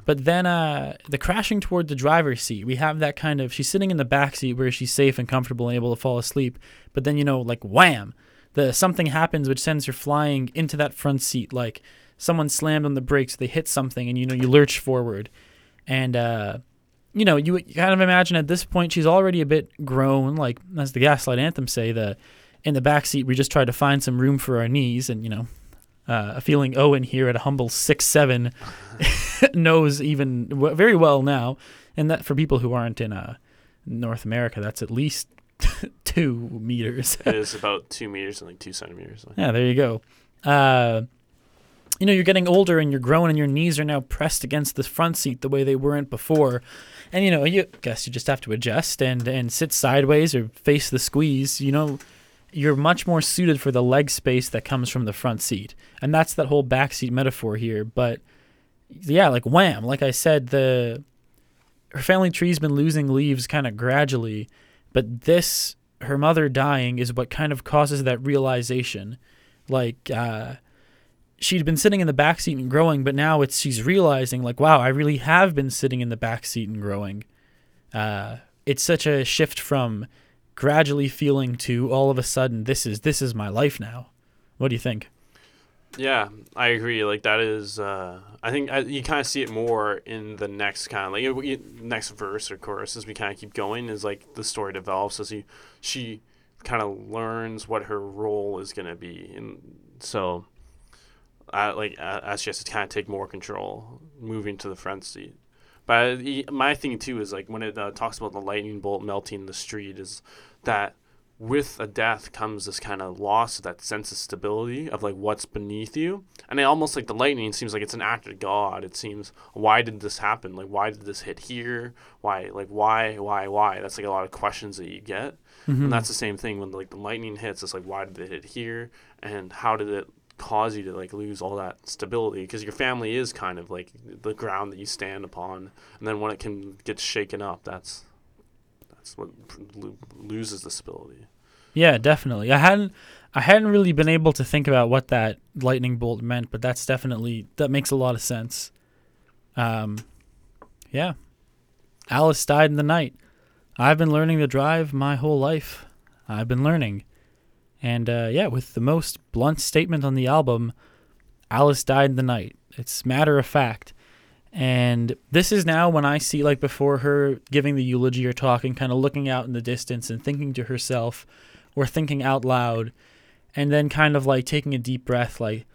but then uh, the crashing toward the driver's seat. We have that kind of. She's sitting in the back seat where she's safe and comfortable and able to fall asleep. But then you know, like wham, the something happens which sends her flying into that front seat. Like someone slammed on the brakes, they hit something, and you know you lurch forward, and uh, you know, you kind of imagine at this point she's already a bit grown, like as the Gaslight Anthem say, the in the back seat we just tried to find some room for our knees, and you know, uh, a feeling Owen here at a humble six seven knows even w- very well now, and that for people who aren't in uh, North America, that's at least two meters. it is about two meters and like two centimeters. Yeah, there you go. Uh, you know, you're getting older and you're growing, and your knees are now pressed against the front seat the way they weren't before. And you know, you guess you just have to adjust and and sit sideways or face the squeeze. You know, you're much more suited for the leg space that comes from the front seat, and that's that whole backseat metaphor here. But yeah, like wham, like I said, the her family tree's been losing leaves kind of gradually, but this her mother dying is what kind of causes that realization. Like uh she'd been sitting in the back seat and growing but now it's she's realizing like wow i really have been sitting in the back seat and growing. Uh it's such a shift from gradually feeling to all of a sudden this is this is my life now. What do you think Yeah, I agree. Like that is, uh, I think I, you kind of see it more in the next kind of like next verse or chorus as we kind of keep going. Is like the story develops as you she kind of learns what her role is gonna be, and so uh, like uh, as she has to kind of take more control, moving to the front seat. But my thing too is like when it uh, talks about the lightning bolt melting the street, is that with a death comes this kind of loss of that sense of stability of like what's beneath you, and it almost like the lightning seems like it's an act of God. It seems why did this happen? Like why did this hit here? Why like why why why? That's like a lot of questions that you get. Mhm. And that's the same thing when like the lightning hits. It's like why did it hit here, and how did it cause you to like lose all that stability? Because your family is kind of like the ground that you stand upon, and then when it can get shaken up, that's what loses the stability. Yeah, definitely. I hadn't I hadn't really been able to think about what that lightning bolt meant, but that's definitely that makes a lot of sense. Um yeah. Alice died in the night. I've been learning to drive my whole life. I've been learning. And uh, yeah, with the most blunt statement on the album, Alice died in the night. It's matter of fact. And this is now when I see, like, before her giving the eulogy or talking, kind of looking out in the distance and thinking to herself, or thinking out loud, and then kind of like taking a deep breath, like,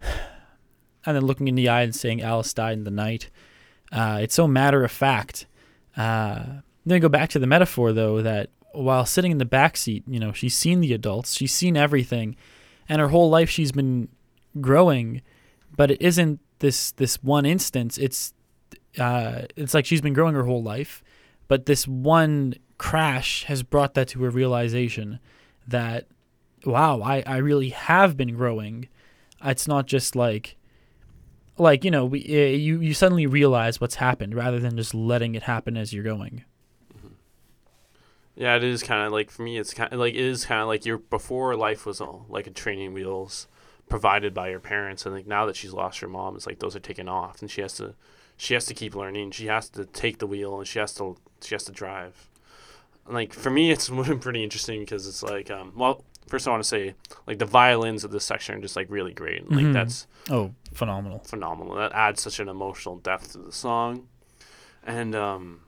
and then looking in the eye and saying, Alice died in the night. Uh, it's so matter of fact. Uh, then go back to the metaphor, though, that while sitting in the back seat, you know, she's seen the adults, she's seen everything, and her whole life she's been growing, but it isn't this this one instance. It's uh, it's like she's been growing her whole life, but this one crash has brought that to a realization that wow, I, I really have been growing. It's not just like like you know we, uh, you you suddenly realize what's happened rather than just letting it happen as you're going. Yeah, it is kind of like for me. It's kind of like it is kind of like your before life was all like a training wheels provided by your parents, and like now that she's lost her mom, it's like those are taken off, and she has to she has to keep learning. She has to take the wheel, and she has to she has to drive. Like for me, it's been pretty interesting because it's like um well first I want to say like the violins of this section are just like really great. Like Mhm. that's Oh, phenomenal! phenomenal. That adds such an emotional depth to the song. And um,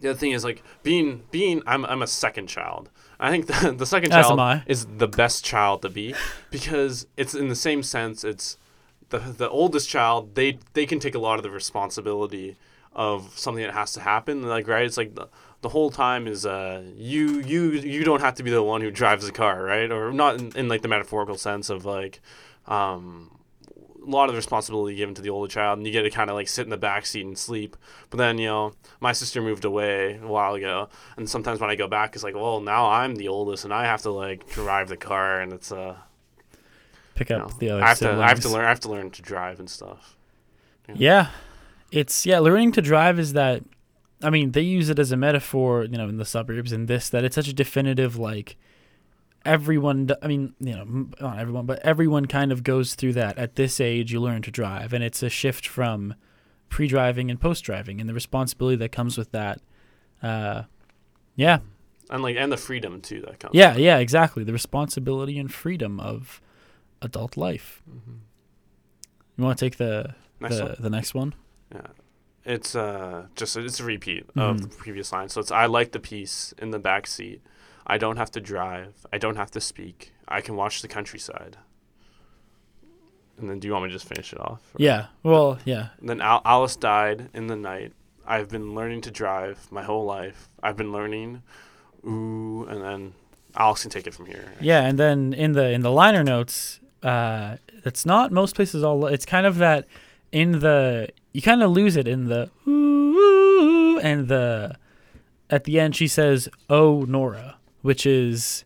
the other thing is like being being I'm I'm a second child. I think the, the second As child is the best child to be because it's in the same sense it's the the oldest child they they can take a lot of the responsibility of something that has to happen like right? It's like the, the whole time is uh you you you don't have to be the one who drives the car right? Or not in, in like the metaphorical sense of like um a lot of the responsibility given to the older child and you get to kind of like sit in the back seat and sleep but then you know my sister moved away a while ago and sometimes when i go back it's like well now i'm the oldest and i have to like drive the car and it's uh Pick you up know, the other i have to i have to learn i have to learn to drive and stuff Yeah, it's yeah. Learning to drive is that. I mean, they use it as a metaphor, you know, in the suburbs and this that it's such a definitive like. Everyone, i mean, you know, not everyone, but everyone kind of goes through that. At this age, you learn to drive, and it's a shift from pre-driving and post-driving, and the responsibility that comes with that. Uh, yeah, and like and the freedom too that comes yeah, yeah, exactly. The responsibility and freedom of adult life. Mhm. You want to take the Next the, the next one? Yeah. It's uh just it's a repeat of Mhm. the previous line. So it's I like the peace in the back seat. I don't have to drive. I don't have to speak. I can watch the countryside. And then do you want me to just finish it off? Or- Yeah. Well, yeah. And then Al- Alice died in the night. I've been learning to drive my whole life. I've been learning. Ooh, and then Alice can take it from here. Yeah, and then in the in the liner notes, uh, it's not most places all. It's kind of that in the you kind of lose it in the ooh, ooh and the at the end she says oh Nora, which is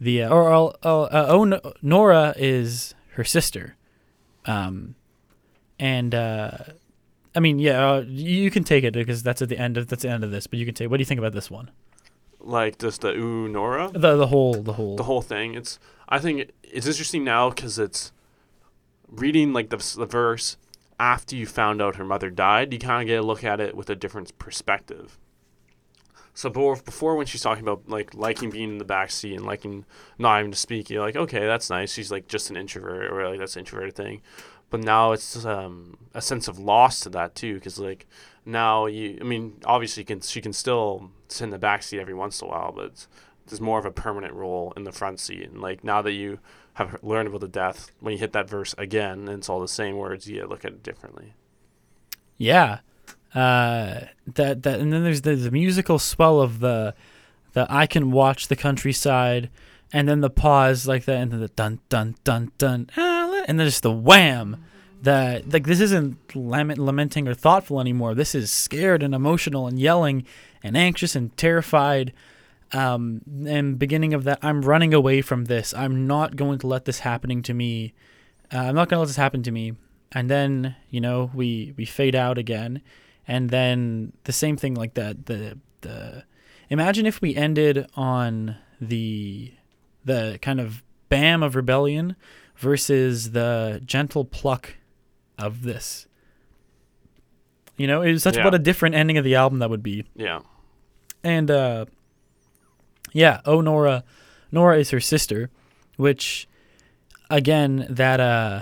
the uh, or uh, uh, oh No- Nora is her sister, um, and uh, I mean yeah uh, you can take it because that's at the end of that's the end of this, but you can take what do you think about this one? Like just the ooh Nora. The the whole the whole the whole thing. It's I think it's interesting now because it's reading like the, the verse after you found out her mother died. You kind of get a look at it with a different perspective. So before, before when she's talking about like liking being in the back seat and liking not having to speak, you're like, okay, that's nice. She's like just an introvert, or like that's an introverted thing. But now it's um, a sense of loss to that too, because like now you, I mean, obviously you can she can still sit in the back seat every once in a while, but there's more of a permanent role in the front seat. And like now that you have learned about the death, when you hit that verse again, and it's all the same words, you look at it differently. Yeah. Uh, that that and then there's the, the musical swell of the the I can watch the countryside and then the pause like that and then the dun dun dun dun and then just the wham that like this isn't lament, lamenting or thoughtful anymore. This is scared and emotional and yelling and anxious and terrified. Um, and beginning of that i'm running away from this. I'm not going to let this happening to me. Uh, i'm not going to let this happen to me. And then you know we we fade out again and then the same thing like that the the imagine if we ended on the the kind of bam of rebellion versus the gentle pluck of this you know it's such Yeah. what a different ending of the album that would be Yeah. and uh yeah oh nora nora is her sister which again that uh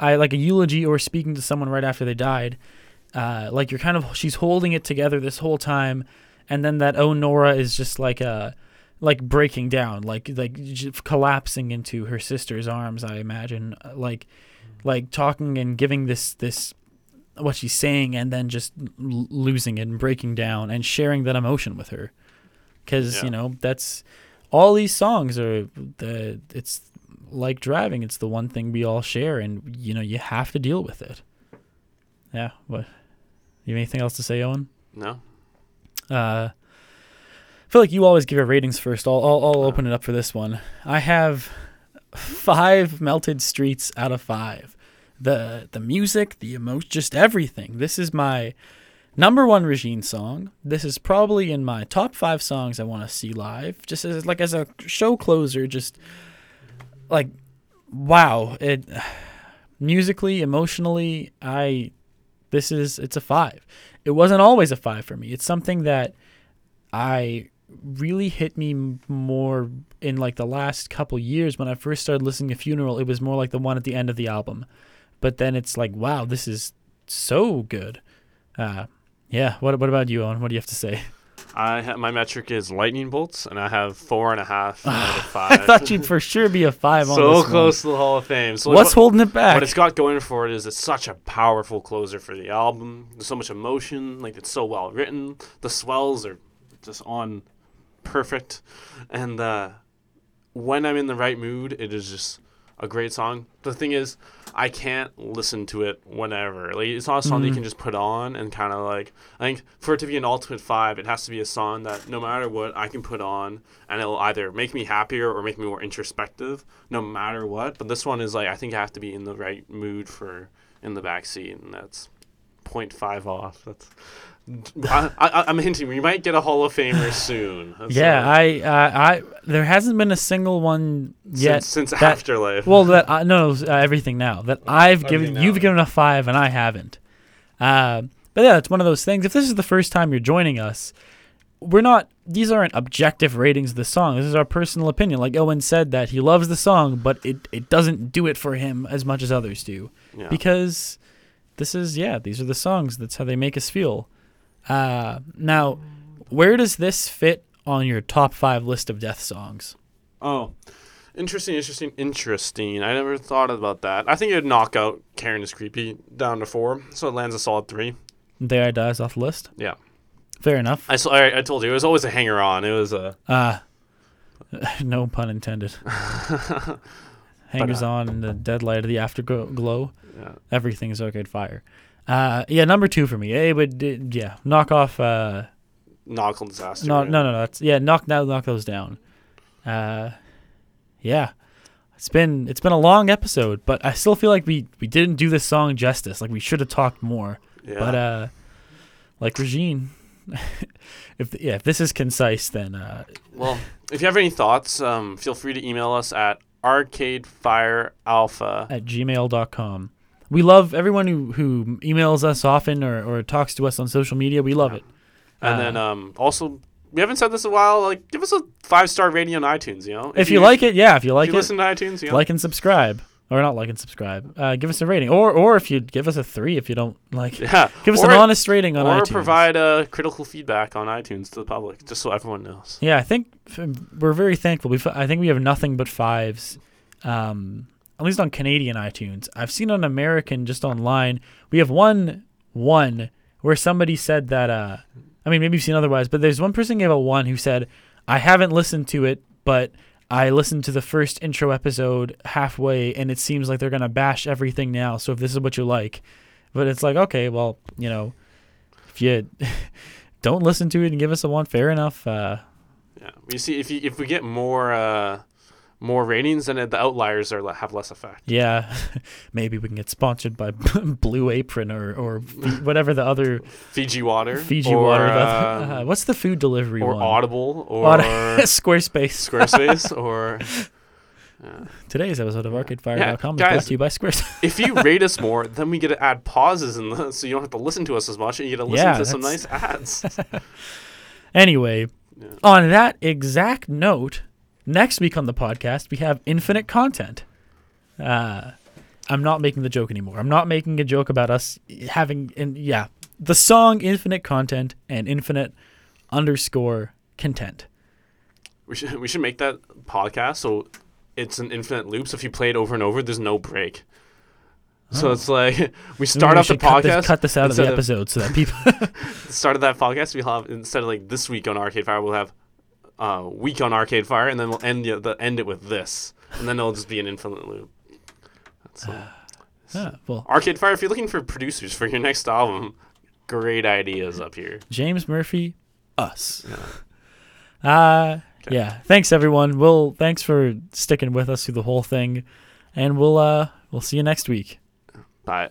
i like a eulogy or speaking to someone right after they died uh like you're kind of she's holding it together this whole time and then that oh nora is just like uh like breaking down like like collapsing into her sister's arms i imagine Uh, like like talking and giving this this what she's saying and then just l- losing it and breaking down and sharing that emotion with her. Because Yeah. you know that's all these songs are the it's like driving. It's the one thing we all share and you know you have to deal with it. Yeah what you have anything else to say owen No. uh I feel like you always give your ratings first. I'll, I'll, I'll open it up for this one. I have five melted streets out of five. The the music, the emotion, just everything. This is my number one Regine song. This is probably in my top five songs I want to see live. Just as like as a show closer, just like wow. It musically, emotionally, I this is it's a five. It wasn't always a five for me. It's something that I really hit me more in like the last couple years when I first started listening to Funeral. It was more like the one at the end of the album, but then it's like, wow, this is so good. Uh, yeah. What What about you, Owen? What do you have to say? I ha- my metric is lightning bolts, and I have four and a half out of five. I thought you'd for sure be a five on so close to the Hall of Fame. So One. What's what, holding it back? what it's got going for it is it's such a powerful closer for the album. There's so much emotion, like it's so well written. The swells are just on perfect, and uh, when I'm in the right mood, it is just a great song. The thing is, I can't listen to it whenever. Like it's not a song that you Mhm. can just put on and kind of like. I think for it to be an ultimate five, it has to be a song that no matter what I can put on, and it'll either make me happier or make me more introspective, no matter what. But this one is like I think I have to be in the right mood for in the back seat, and that's 0.5 off. That's. I, I, I'm hinting we might get a Hall of Famer soon. That's, yeah, uh, I, uh, I, there hasn't been a single one yet. since, since that- Afterlife. Well, that I no, uh, everything now that I've Everything given, now, you've given a five and I haven't. Uh, but yeah, it's one of those things. If this is the first time you're joining us, we're not. These aren't objective ratings of the song. This is our personal opinion. Like Owen said, that he loves the song, but it it doesn't do it for him as much as others do yeah. because this is yeah. These are the songs. That's how they make us feel. Uh, now, where does this fit on your top five list of death songs? Oh, interesting, interesting, interesting. I never thought about that. I think it'd knock out Karen is creepy down to four, so it lands a solid three. There I dies off the list. Yeah. Fair enough. I I told you it was always a hanger on. It was a Uh no pun intended. Hangers uh, on in the dead light of the afterglow. yeah. Everything is Arcade Fire. Uh, yeah, number two for me. It would, it- yeah, knock off. Uh, nautical disaster. no, no, no, no. That's yeah, knock now, knock those down. Uh, yeah, it's been it's been a long episode, but I still feel like we we didn't do this song justice. Like we should have talked more. Yeah. But uh, like Regine, if yeah, if this is concise, then uh, well, if you have any thoughts, um, feel free to email us at arcadefirealpha. at gmail.com. We love everyone who, who emails us often or, or talks to us on social media. We love Yeah. it. And Uh, then um, also, we haven't said this in a while. Like, give us a five star rating on iTunes. You know, if you like it, yeah, if you like if you it, listen to iTunes, you know, like and subscribe. or not like and subscribe. Uh, give us a rating, or or if you give us a three if you don't like, Yeah. give us or, an honest rating on or iTunes. Or provide uh, critical feedback on iTunes to the public, just so everyone knows. Yeah, I think f- we're very thankful. We I think we have nothing but fives, um, at least on Canadian iTunes. I've seen on American just online we have one one where somebody said that. Uh, I mean, maybe you've seen otherwise, but there's one person gave a one who said, "I haven't listened to it, but." I listened to the first intro episode halfway, and it seems like they're gonna bash everything now. So if this is what you like, but it's like okay, well, you know, if you don't listen to it and give us a one, fair enough. Uh, Yeah. We see if you, if we get more uh, more ratings, and the outliers are have less effect. Yeah, maybe we can get sponsored by Blue Apron or or whatever the other Fiji water. Fiji or, water. um, uh, what's the food delivery or one? Audible or Aud- Squarespace. Squarespace or yeah. Today's episode of ArcadeFire.com is guys. brought to you by Squarespace. if you rate us more, then we get to add pauses in the, so you don't have to listen to us as much, and you get to listen Yeah, to some nice ads. anyway, Yeah. on that exact note, next week on the podcast we have infinite content. Uh, I'm not making the joke anymore. I'm not making a joke about us having, and yeah, the song "Infinite Content" and "Infinite underscore content." we should we should make that podcast so it's an infinite loop. So if you play it over and over, there's no break. So Oh. it's like we start we off the cut this, podcast. cut this out of the instead of- episode so that people. start of that podcast, we'll have instead of like this week on Arcade Fire, we'll have uh, week on Arcade Fire, and then we'll end the, the end it with this, and then it'll just be an infinite loop. That's all. yeah, well, Arcade Fire, if you're looking for producers for your next album, great ideas up here. James Murphy, us. Yeah. Uh Okay. yeah. Thanks everyone. We'll thanks for sticking with us through the whole thing, and we'll uh we'll see you next week. Bye.